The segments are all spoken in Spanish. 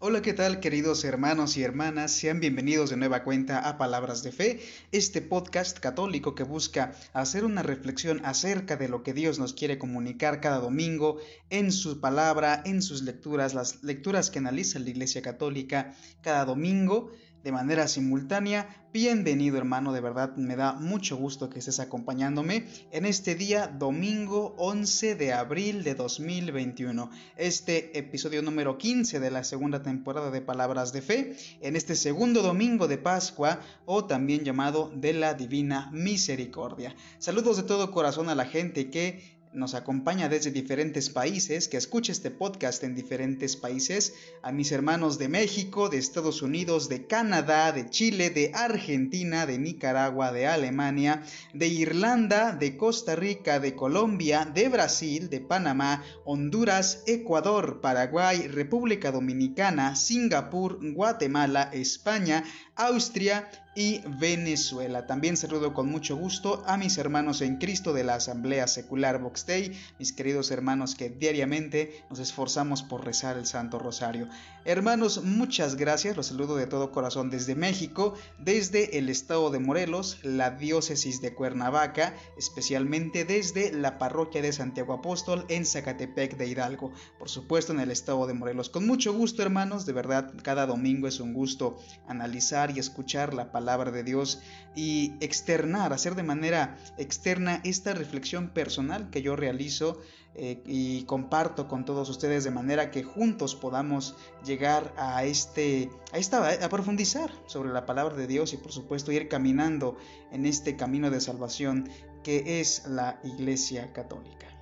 Hola, ¿qué tal queridos hermanos y hermanas? Sean bienvenidos de nueva cuenta a Palabras de Fe, este podcast católico que busca hacer una reflexión acerca de lo que Dios nos quiere comunicar cada domingo en su palabra, en sus lecturas, las lecturas que analiza la Iglesia Católica cada domingo de manera simultánea. Bienvenido hermano, de verdad me da mucho gusto que estés acompañándome en este día domingo 11 de abril de 2021. Este episodio número 15 de la segunda temporada de Palabras de Fe, en este segundo domingo de Pascua o también llamado de la Divina Misericordia. Saludos de todo corazón a la gente que nos acompaña desde diferentes países, que escucha este podcast en diferentes países, a mis hermanos de México, de Estados Unidos, de Canadá, de Chile, de Argentina, de Nicaragua, de Alemania, de Irlanda, de Costa Rica, de Colombia, de Brasil, de Panamá, Honduras, Ecuador, Paraguay, República Dominicana, Singapur, Guatemala, España, Austria, y Venezuela. También saludo con mucho gusto a mis hermanos en Cristo de la Asamblea Secular Box Day, mis queridos hermanos que diariamente nos esforzamos por rezar el Santo Rosario. Hermanos, muchas gracias, los saludo de todo corazón desde México, desde el estado de Morelos, la diócesis de Cuernavaca, especialmente desde la parroquia de Santiago Apóstol en Zacatepec de Hidalgo, por supuesto en el estado de Morelos. Con mucho gusto, hermanos, de verdad, cada domingo es un gusto analizar y escuchar la palabra de Dios y externar, hacer de manera externa esta reflexión personal que yo realizo eh, y comparto con todos ustedes de manera que juntos podamos llegar a este a esta a profundizar sobre la palabra de Dios y por supuesto ir caminando en este camino de salvación que es la Iglesia Católica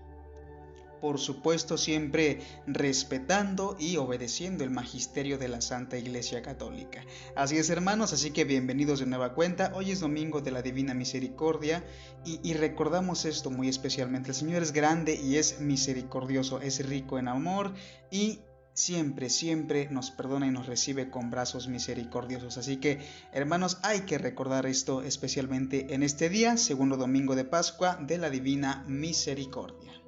por supuesto siempre respetando y obedeciendo el magisterio de la Santa Iglesia Católica. Así es hermanos, así que bienvenidos de nueva cuenta, hoy es domingo de la Divina Misericordia y, recordamos esto muy especialmente, el Señor es grande y es misericordioso, es rico en amor y siempre, siempre nos perdona y nos recibe con brazos misericordiosos. Así que, hermanos, hay que recordar esto especialmente en este día, segundo domingo de Pascua de la Divina Misericordia.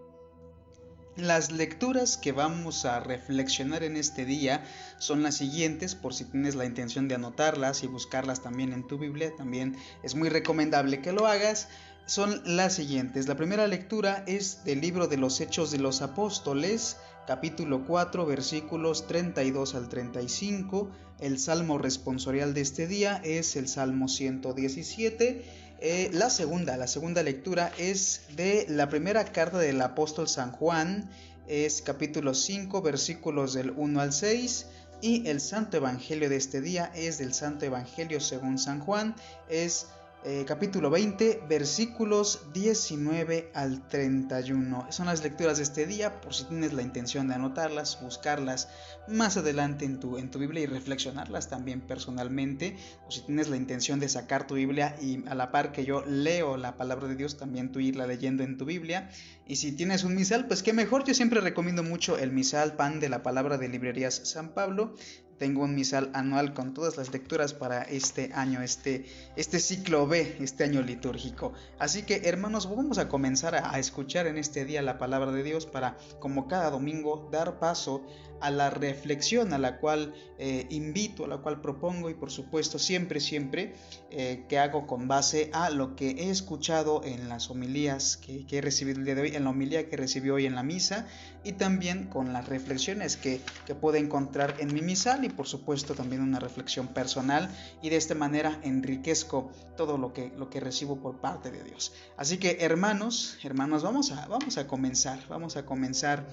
Las lecturas que vamos a reflexionar en este día son las siguientes, por si tienes la intención de anotarlas y buscarlas también en tu Biblia, también es muy recomendable que lo hagas. Son las siguientes. La primera lectura es del libro de los Hechos de los Apóstoles, capítulo 4, versículos 32 al 35. El salmo responsorial de este día es el Salmo 117 eh, la segunda, la segunda lectura es de la primera carta del apóstol San Juan, es capítulo 5, versículos del 1 al 6. Y el santo evangelio de este día es del santo evangelio según San Juan, es eh, capítulo 20, versículos 19 al 31. Son las lecturas de este día, por si tienes la intención de anotarlas, buscarlas más adelante en tu, en tu Biblia y reflexionarlas también personalmente, o si tienes la intención de sacar tu Biblia y a la par que yo leo la palabra de Dios, también tú irla leyendo en tu Biblia. Y si tienes un misal, pues qué mejor, yo siempre recomiendo mucho el misal pan de la palabra de librerías San Pablo. Tengo un misal anual con todas las lecturas para este año, este, este ciclo B, este año litúrgico. Así que hermanos, vamos a comenzar a, escuchar en este día la palabra de Dios para, como cada domingo, dar paso a la reflexión a la cual eh, invito, a la cual propongo y por supuesto siempre, siempre eh, que hago con base a lo que he escuchado en las homilías que, he recibido el día de hoy, en la homilía que recibí hoy en la misa y también con las reflexiones que, que puedo encontrar en mi misal y por supuesto también una reflexión personal y de esta manera enriquezco todo lo que, lo que recibo por parte de Dios. Así que hermanos, hermanos, vamos a, vamos a comenzar, vamos a comenzar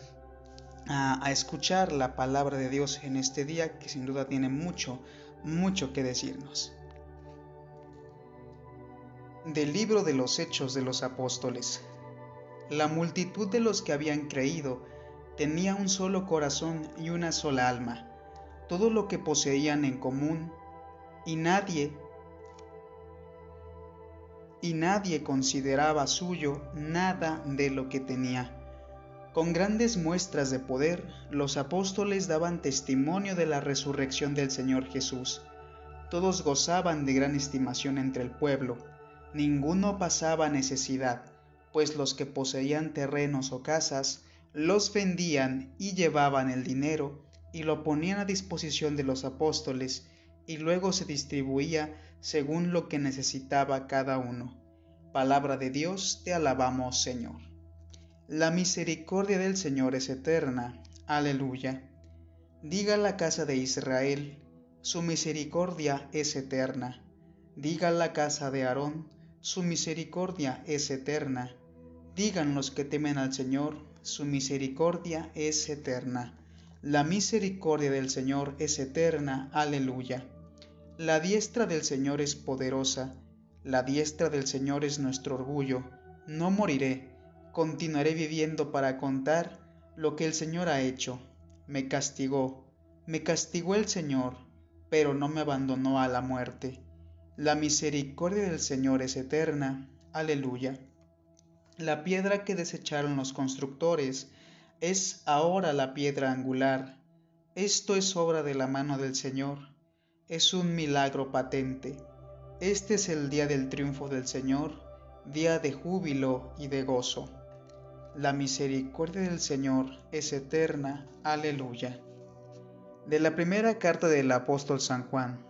a, a escuchar la palabra de Dios en este día que sin duda tiene mucho, mucho que decirnos. Del libro de los Hechos de los Apóstoles. La multitud de los que habían creído tenía un solo corazón y una sola alma todo lo que poseían en común y nadie y nadie consideraba suyo nada de lo que tenía. Con grandes muestras de poder, los apóstoles daban testimonio de la resurrección del Señor Jesús. Todos gozaban de gran estimación entre el pueblo. Ninguno pasaba necesidad, pues los que poseían terrenos o casas los vendían y llevaban el dinero y lo ponían a disposición de los apóstoles y luego se distribuía según lo que necesitaba cada uno. Palabra de Dios, te alabamos Señor. La misericordia del Señor es eterna. Aleluya. Diga la casa de Israel, su misericordia es eterna. Diga la casa de Aarón, su misericordia es eterna. Digan los que temen al Señor, su misericordia es eterna. La misericordia del Señor es eterna. Aleluya. La diestra del Señor es poderosa, la diestra del Señor es nuestro orgullo. No moriré, continuaré viviendo para contar lo que el Señor ha hecho. Me castigó, me castigó el Señor, pero no me abandonó a la muerte. La misericordia del Señor es eterna. Aleluya. La piedra que desecharon los constructores es ahora la piedra angular. Esto es obra de la mano del Señor es un milagro patente. Este es el día del triunfo del Señor, día de júbilo y de gozo. La misericordia del Señor es eterna. Aleluya. De la primera carta del apóstol San Juan.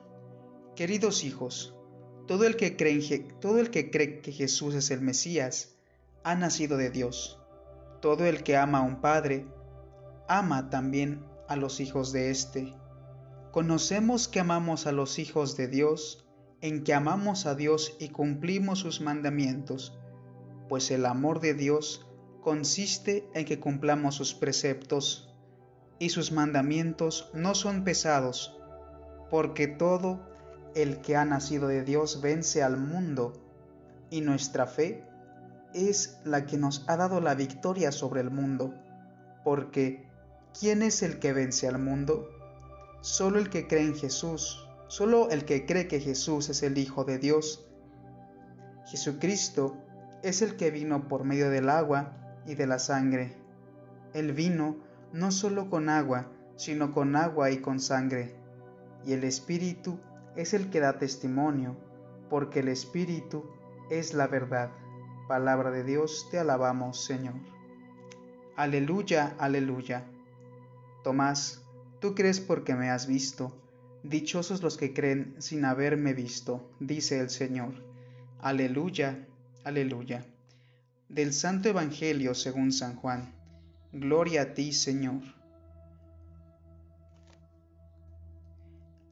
Queridos hijos, todo el que cree, todo el que, cree que Jesús es el Mesías ha nacido de Dios. Todo el que ama a un padre ama también a los hijos de éste. Conocemos que amamos a los hijos de Dios en que amamos a Dios y cumplimos sus mandamientos, pues el amor de Dios consiste en que cumplamos sus preceptos, y sus mandamientos no son pesados, porque todo el que ha nacido de Dios vence al mundo, y nuestra fe es la que nos ha dado la victoria sobre el mundo, porque ¿quién es el que vence al mundo? Solo el que cree en Jesús, solo el que cree que Jesús es el Hijo de Dios. Jesucristo es el que vino por medio del agua y de la sangre. Él vino no solo con agua, sino con agua y con sangre. Y el Espíritu es el que da testimonio, porque el Espíritu es la verdad. Palabra de Dios, te alabamos, Señor. Aleluya, aleluya. Tomás, Tú crees porque me has visto. Dichosos los que creen sin haberme visto, dice el Señor. Aleluya, aleluya. Del Santo Evangelio según San Juan. Gloria a ti, Señor.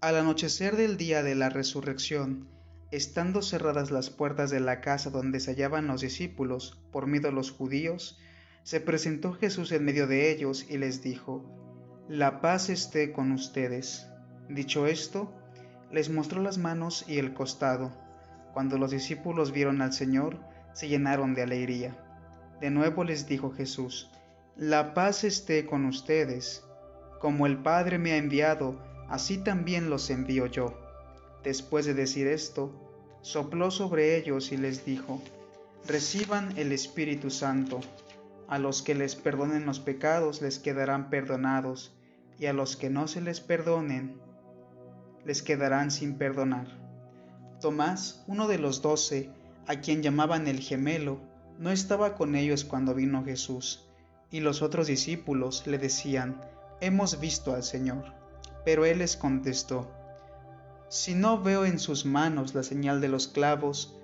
Al anochecer del día de la resurrección, estando cerradas las puertas de la casa donde se hallaban los discípulos, por miedo a los judíos, se presentó Jesús en medio de ellos y les dijo, la paz esté con ustedes. Dicho esto, les mostró las manos y el costado. Cuando los discípulos vieron al Señor, se llenaron de alegría. De nuevo les dijo Jesús, La paz esté con ustedes. Como el Padre me ha enviado, así también los envío yo. Después de decir esto, sopló sobre ellos y les dijo, Reciban el Espíritu Santo. A los que les perdonen los pecados les quedarán perdonados y a los que no se les perdonen, les quedarán sin perdonar. Tomás, uno de los doce, a quien llamaban el gemelo, no estaba con ellos cuando vino Jesús, y los otros discípulos le decían, Hemos visto al Señor. Pero él les contestó, Si no veo en sus manos la señal de los clavos,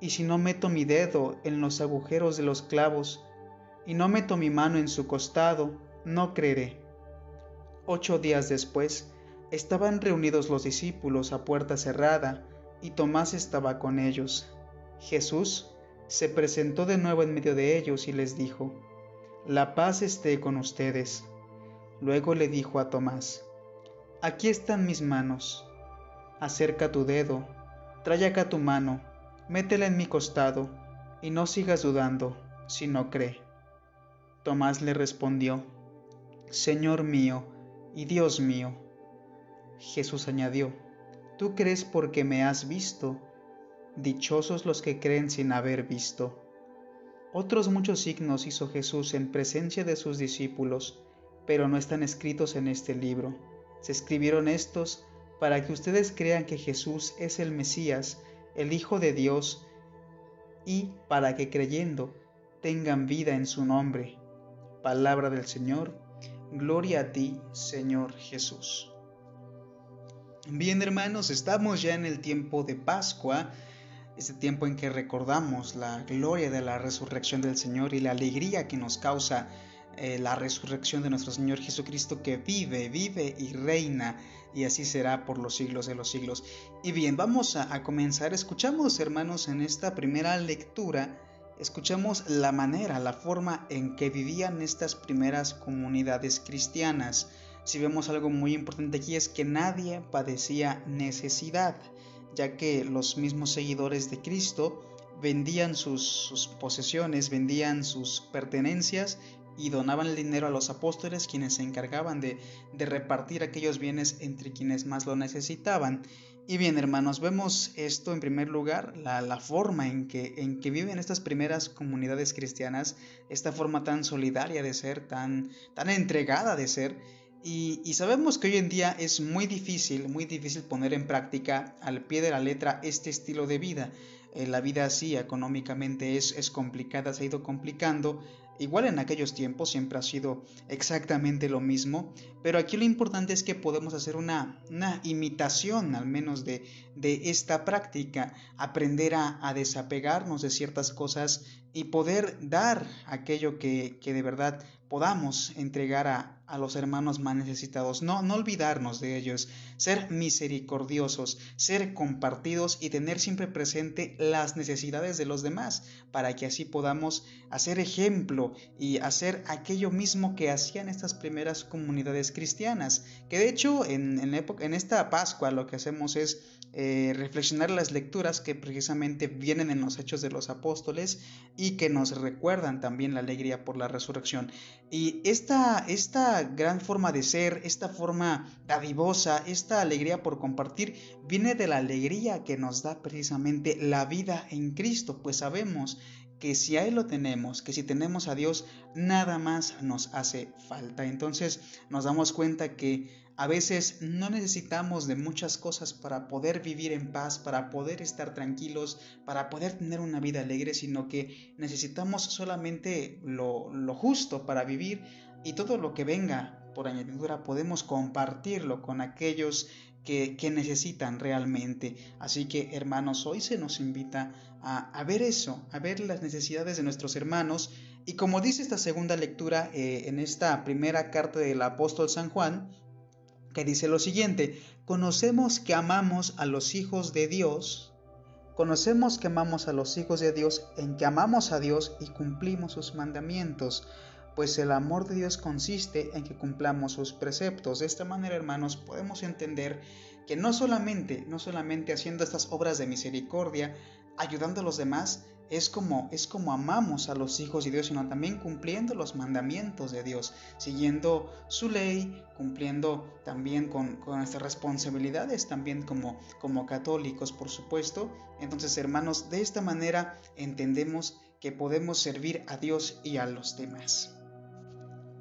y si no meto mi dedo en los agujeros de los clavos, y no meto mi mano en su costado, no creeré. Ocho días después, estaban reunidos los discípulos a puerta cerrada, y Tomás estaba con ellos. Jesús se presentó de nuevo en medio de ellos y les dijo, La paz esté con ustedes. Luego le dijo a Tomás, Aquí están mis manos. Acerca tu dedo, trae acá tu mano, métela en mi costado, y no sigas dudando, sino cree. Tomás le respondió, Señor mío, y Dios mío. Jesús añadió, Tú crees porque me has visto, dichosos los que creen sin haber visto. Otros muchos signos hizo Jesús en presencia de sus discípulos, pero no están escritos en este libro. Se escribieron estos para que ustedes crean que Jesús es el Mesías, el Hijo de Dios, y para que creyendo tengan vida en su nombre. Palabra del Señor Gloria a ti, Señor Jesús. Bien hermanos, estamos ya en el tiempo de Pascua, este tiempo en que recordamos la gloria de la resurrección del Señor y la alegría que nos causa eh, la resurrección de nuestro Señor Jesucristo que vive, vive y reina y así será por los siglos de los siglos. Y bien, vamos a, a comenzar. Escuchamos hermanos en esta primera lectura escuchamos la manera, la forma en que vivían estas primeras comunidades cristianas. Si vemos algo muy importante aquí es que nadie padecía necesidad, ya que los mismos seguidores de Cristo vendían sus, posesiones, vendían sus pertenencias y donaban el dinero a los apóstoles quienes se encargaban de, de repartir aquellos bienes entre quienes más lo necesitaban. Y bien, hermanos, vemos esto en primer lugar, la, forma en que, en que viven estas primeras comunidades cristianas, esta forma tan solidaria de ser, tan, tan entregada de ser. Y, y, sabemos que hoy en día es muy difícil, muy difícil poner en práctica al pie de la letra este estilo de vida. Eh, la vida así económicamente es, es complicada, se ha ido complicando. Igual en aquellos tiempos siempre ha sido exactamente lo mismo, pero aquí lo importante es que podemos hacer una, una imitación al menos de, de esta práctica, aprender a, a, desapegarnos de ciertas cosas y poder dar aquello que, que de verdad podamos entregar a, los hermanos más necesitados, no, no olvidarnos de ellos, ser misericordiosos, ser compartidos y tener siempre presente las necesidades de los demás, para que así podamos hacer ejemplo y hacer aquello mismo que hacían estas primeras comunidades cristianas, que de hecho en, en, época, en esta Pascua lo que hacemos es eh, reflexionar las lecturas que precisamente vienen en los hechos de los apóstoles y que nos recuerdan también la alegría por la resurrección. Y esta, esta gran forma de ser, esta forma dadivosa, esta alegría por compartir, viene de la alegría que nos da precisamente la vida en Cristo, pues sabemos que si a Él lo tenemos, que si tenemos a Dios, nada más nos hace falta. Entonces nos damos cuenta que a veces no necesitamos de muchas cosas para poder vivir en paz, para poder estar tranquilos, para poder tener una vida alegre, sino que necesitamos solamente lo, justo para vivir y todo lo que venga por añadidura podemos compartirlo con aquellos que, necesitan realmente. Así que hermanos, hoy se nos invita a, ver eso, a ver las necesidades de nuestros hermanos. Y como dice esta segunda lectura eh, en esta primera carta del apóstol San Juan, que dice lo siguiente, conocemos que amamos a los hijos de Dios, conocemos que amamos a los hijos de Dios en que amamos a Dios y cumplimos sus mandamientos, pues el amor de Dios consiste en que cumplamos sus preceptos. De esta manera, hermanos, podemos entender que no solamente, no solamente haciendo estas obras de misericordia, ayudando a los demás, es como, es como amamos a los hijos de Dios, sino también cumpliendo los mandamientos de Dios, siguiendo su ley, cumpliendo también con, con nuestras responsabilidades, también como, como católicos, por supuesto. Entonces, hermanos, de esta manera entendemos que podemos servir a Dios y a los demás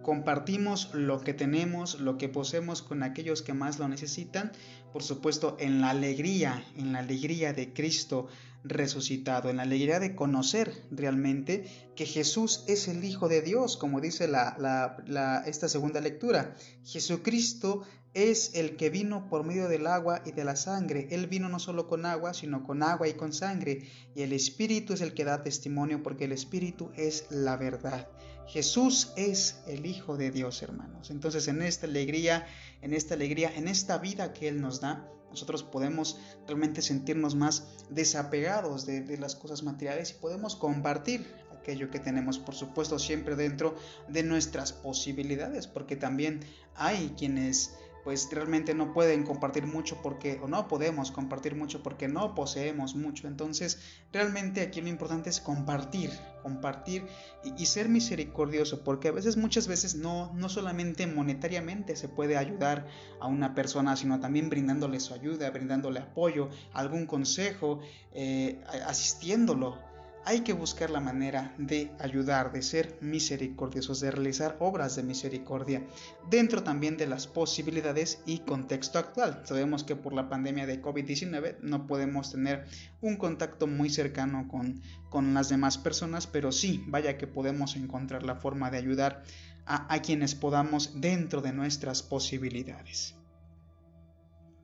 compartimos lo que tenemos, lo que poseemos con aquellos que más lo necesitan, por supuesto en la alegría, en la alegría de Cristo resucitado, en la alegría de conocer realmente que Jesús es el Hijo de Dios, como dice la, esta segunda lectura. Jesucristo es el que vino por medio del agua y de la sangre. Él vino no solo con agua, sino con agua y con sangre. Y el Espíritu es el que da testimonio porque el Espíritu es la verdad. Jesús es el Hijo de Dios, hermanos. Entonces, en esta alegría, en esta alegría, en esta vida que Él nos da, nosotros podemos realmente sentirnos más desapegados de, de las cosas materiales y podemos compartir aquello que tenemos, por supuesto, siempre dentro de nuestras posibilidades, porque también hay quienes pues realmente no pueden compartir mucho porque, o no podemos compartir mucho porque no poseemos mucho. Entonces, realmente aquí lo importante es compartir, compartir y, ser misericordioso, porque a veces, muchas veces, no, no solamente monetariamente se puede ayudar a una persona, sino también brindándole su ayuda, brindándole apoyo, algún consejo, eh, asistiéndolo hay que buscar la manera de ayudar, de ser misericordiosos, de realizar obras de misericordia dentro también de las posibilidades y contexto actual. Sabemos que por la pandemia de COVID-19 no podemos tener un contacto muy cercano con, con las demás personas, pero sí, vaya que podemos encontrar la forma de ayudar a, quienes podamos dentro de nuestras posibilidades.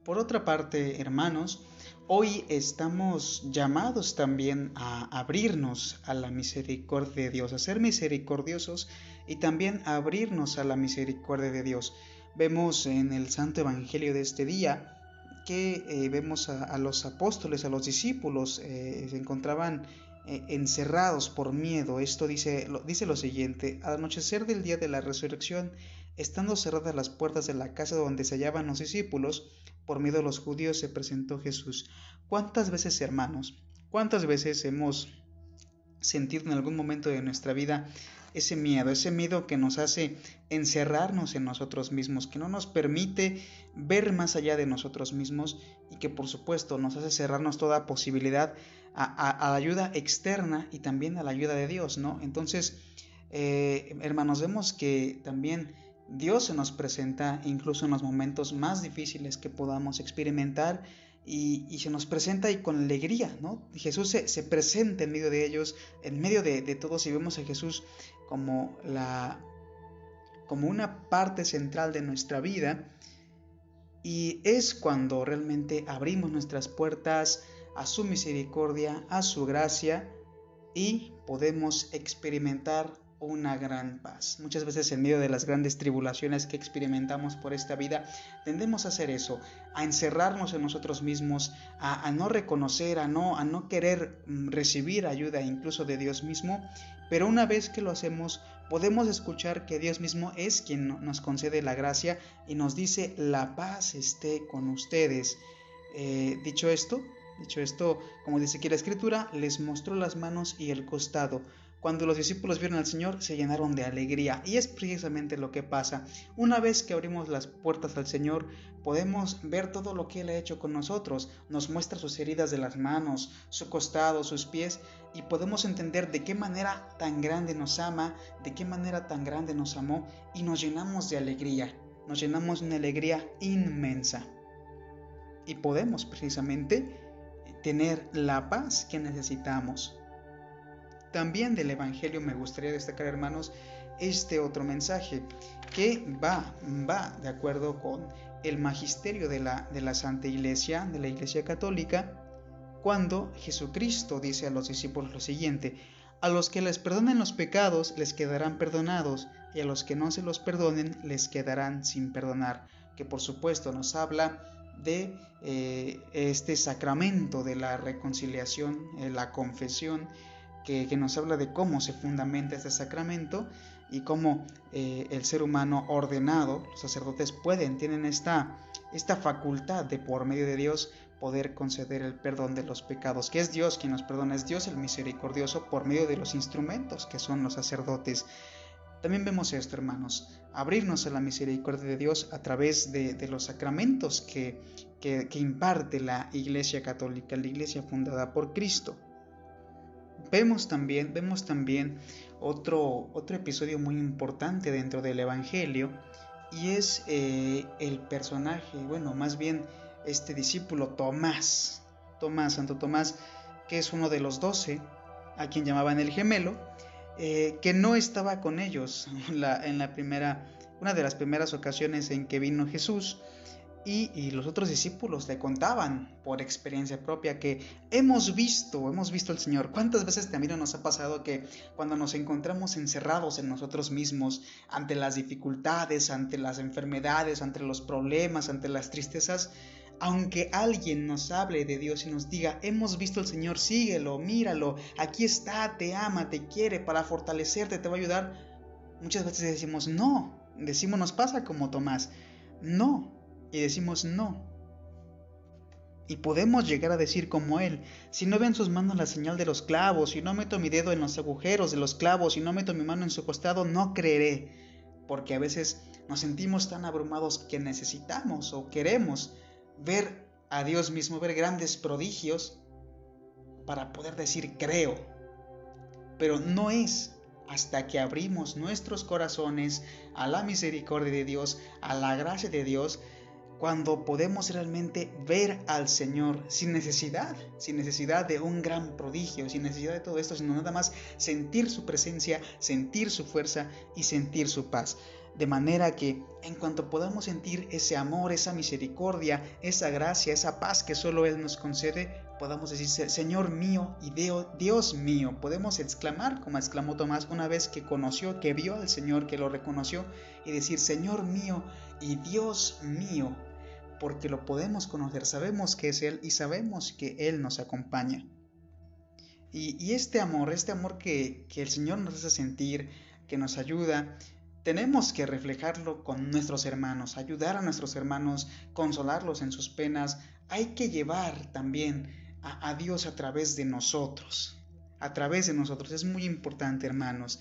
Por otra parte, hermanos, hoy estamos llamados también a abrirnos a la misericordia de Dios, a ser misericordiosos y también a abrirnos a la misericordia de Dios. Vemos en el Santo Evangelio de este día que eh, vemos a, los apóstoles, a los discípulos, eh, se encontraban eh, encerrados por miedo. Esto dice lo, dice lo siguiente, al anochecer del día de la resurrección, estando cerradas las puertas de la casa donde se hallaban los discípulos, por miedo a los judíos se presentó Jesús. ¿Cuántas veces, hermanos, cuántas veces hemos sentido en algún momento de nuestra vida ese miedo, ese miedo que nos hace encerrarnos en nosotros mismos, que no nos permite ver más allá de nosotros mismos y que por supuesto nos hace cerrarnos toda posibilidad a, la ayuda externa y también a la ayuda de Dios, ¿no? Entonces, eh, hermanos, vemos que también Dios se nos presenta incluso en los momentos más difíciles que podamos experimentar y, se nos presenta y con alegría, ¿no? Jesús se, presenta en medio de ellos, en medio de, de, todos y vemos a Jesús como, la, como una parte central de nuestra vida y es cuando realmente abrimos nuestras puertas a su misericordia, a su gracia y podemos experimentar una gran paz. Muchas veces en medio de las grandes tribulaciones que experimentamos por esta vida, tendemos a hacer eso, a encerrarnos en nosotros mismos, a, no reconocer, a no, a no querer mm, recibir ayuda incluso de Dios mismo, pero una vez que lo hacemos, podemos escuchar que Dios mismo es quien nos concede la gracia y nos dice, la paz esté con ustedes. Eh, dicho esto, dicho esto, como dice aquí la escritura, les mostró las manos y el costado. Cuando los discípulos vieron al Señor, se llenaron de alegría. Y es precisamente lo que pasa. Una vez que abrimos las puertas al Señor, podemos ver todo lo que Él ha hecho con nosotros. Nos muestra sus heridas de las manos, su costado, sus pies, y podemos entender de qué manera tan grande nos ama, de qué manera tan grande nos amó, y nos llenamos de alegría. Nos llenamos de una alegría inmensa. Y podemos precisamente tener la paz que necesitamos. También del Evangelio me gustaría destacar, hermanos, este otro mensaje que va, va de acuerdo con el magisterio de la, de la Santa Iglesia, de la Iglesia Católica, cuando Jesucristo dice a los discípulos lo siguiente, a los que les perdonen los pecados les quedarán perdonados, y a los que no se los perdonen les quedarán sin perdonar, que por supuesto nos habla de eh, este sacramento de la reconciliación, eh, la confesión, que, nos habla de cómo se fundamenta este sacramento y cómo eh, el ser humano ordenado, los sacerdotes pueden, tienen esta, esta facultad de por medio de Dios poder conceder el perdón de los pecados, que es Dios quien nos perdona, es Dios el misericordioso por medio de los instrumentos que son los sacerdotes. También vemos esto, hermanos, abrirnos a la misericordia de Dios a través de, los sacramentos que, que imparte la Iglesia Católica, la Iglesia fundada por Cristo. Vemos también, vemos también otro, otro episodio muy importante dentro del Evangelio y es eh, el personaje, bueno, más bien este discípulo Tomás, Tomás, Santo Tomás, que es uno de los doce, a quien llamaban el gemelo, eh, que no estaba con ellos en la primera, una de las primeras ocasiones en que vino Jesús y, los otros discípulos le contaban por experiencia propia que hemos visto, hemos visto al Señor. ¿Cuántas veces también nos ha pasado que cuando nos encontramos encerrados en nosotros mismos, ante las dificultades, ante las enfermedades, ante los problemas, ante las tristezas, aunque alguien nos hable de Dios y nos diga, hemos visto al Señor, síguelo, míralo, aquí está, te ama, te quiere, para fortalecerte, te va a ayudar, muchas veces decimos, no, decimos, nos pasa como Tomás, no, y decimos no. Y podemos llegar a decir como Él, si no veo en sus manos la señal de los clavos, si no meto mi dedo en los agujeros de los clavos, si no meto mi mano en su costado, no creeré. Porque a veces nos sentimos tan abrumados que necesitamos o queremos ver a Dios mismo, ver grandes prodigios para poder decir creo. Pero no es hasta que abrimos nuestros corazones a la misericordia de Dios, a la gracia de Dios, cuando podemos realmente ver al Señor sin necesidad, sin necesidad de un gran prodigio, sin necesidad de todo esto, sino nada más sentir su presencia, sentir su fuerza y sentir su paz. De manera que en cuanto podamos sentir ese amor, esa misericordia, esa gracia, esa paz que solo Él nos concede, podamos decir, Señor mío y Dios mío. Podemos exclamar, como exclamó Tomás una vez que conoció, que vio al Señor, que lo reconoció, y decir, Señor mío y Dios mío porque lo podemos conocer, sabemos que es Él y sabemos que Él nos acompaña. Y, este amor, este amor que, el Señor nos hace sentir, que nos ayuda, tenemos que reflejarlo con nuestros hermanos, ayudar a nuestros hermanos, consolarlos en sus penas. Hay que llevar también a, Dios a través de nosotros, a través de nosotros. Es muy importante, hermanos.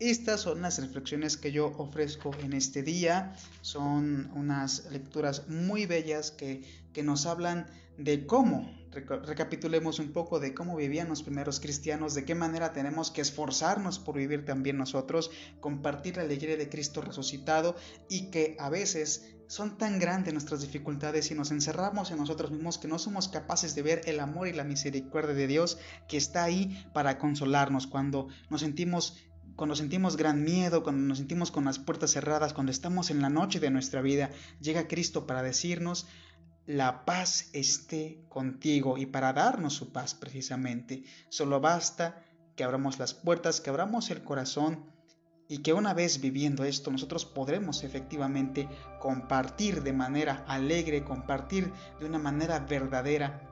Estas son las reflexiones que yo ofrezco en este día. Son unas lecturas muy bellas que, que nos hablan de cómo, recapitulemos un poco de cómo vivían los primeros cristianos, de qué manera tenemos que esforzarnos por vivir también nosotros, compartir la alegría de Cristo resucitado y que a veces son tan grandes nuestras dificultades y nos encerramos en nosotros mismos que no somos capaces de ver el amor y la misericordia de Dios que está ahí para consolarnos cuando nos sentimos cuando sentimos gran miedo, cuando nos sentimos con las puertas cerradas, cuando estamos en la noche de nuestra vida, llega Cristo para decirnos, la paz esté contigo y para darnos su paz precisamente. Solo basta que abramos las puertas, que abramos el corazón y que una vez viviendo esto nosotros podremos efectivamente compartir de manera alegre, compartir de una manera verdadera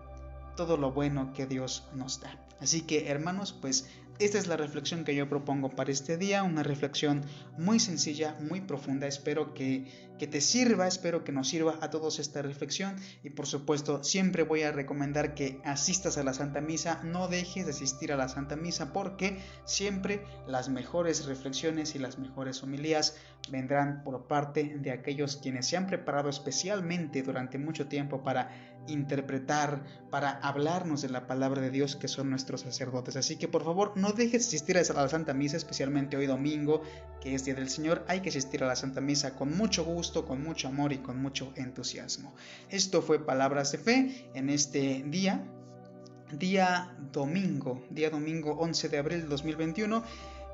todo lo bueno que Dios nos da. Así que hermanos, pues esta es la reflexión que yo propongo para este día, una reflexión muy sencilla, muy profunda. Espero que, que, te sirva, espero que nos sirva a todos esta reflexión y por supuesto siempre voy a recomendar que asistas a la Santa Misa, no dejes de asistir a la Santa Misa porque siempre las mejores reflexiones y las mejores homilías vendrán por parte de aquellos quienes se han preparado especialmente durante mucho tiempo para interpretar, para hablarnos de la palabra de Dios que son nuestros sacerdotes. Así que por favor no dejes de asistir a la Santa Misa, especialmente hoy domingo, que es Día del Señor. Hay que asistir a la Santa Misa con mucho gusto, con mucho amor y con mucho entusiasmo. Esto fue Palabras de Fe en este día, día domingo, día domingo 11 de abril de 2021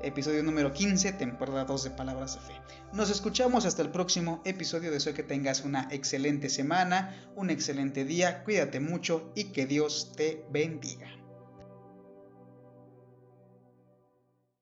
episodio número 15, temporada 2 de Palabras de Fe. Nos escuchamos hasta el próximo episodio. Deseo que tengas una excelente semana, un excelente día, cuídate mucho y que Dios te bendiga.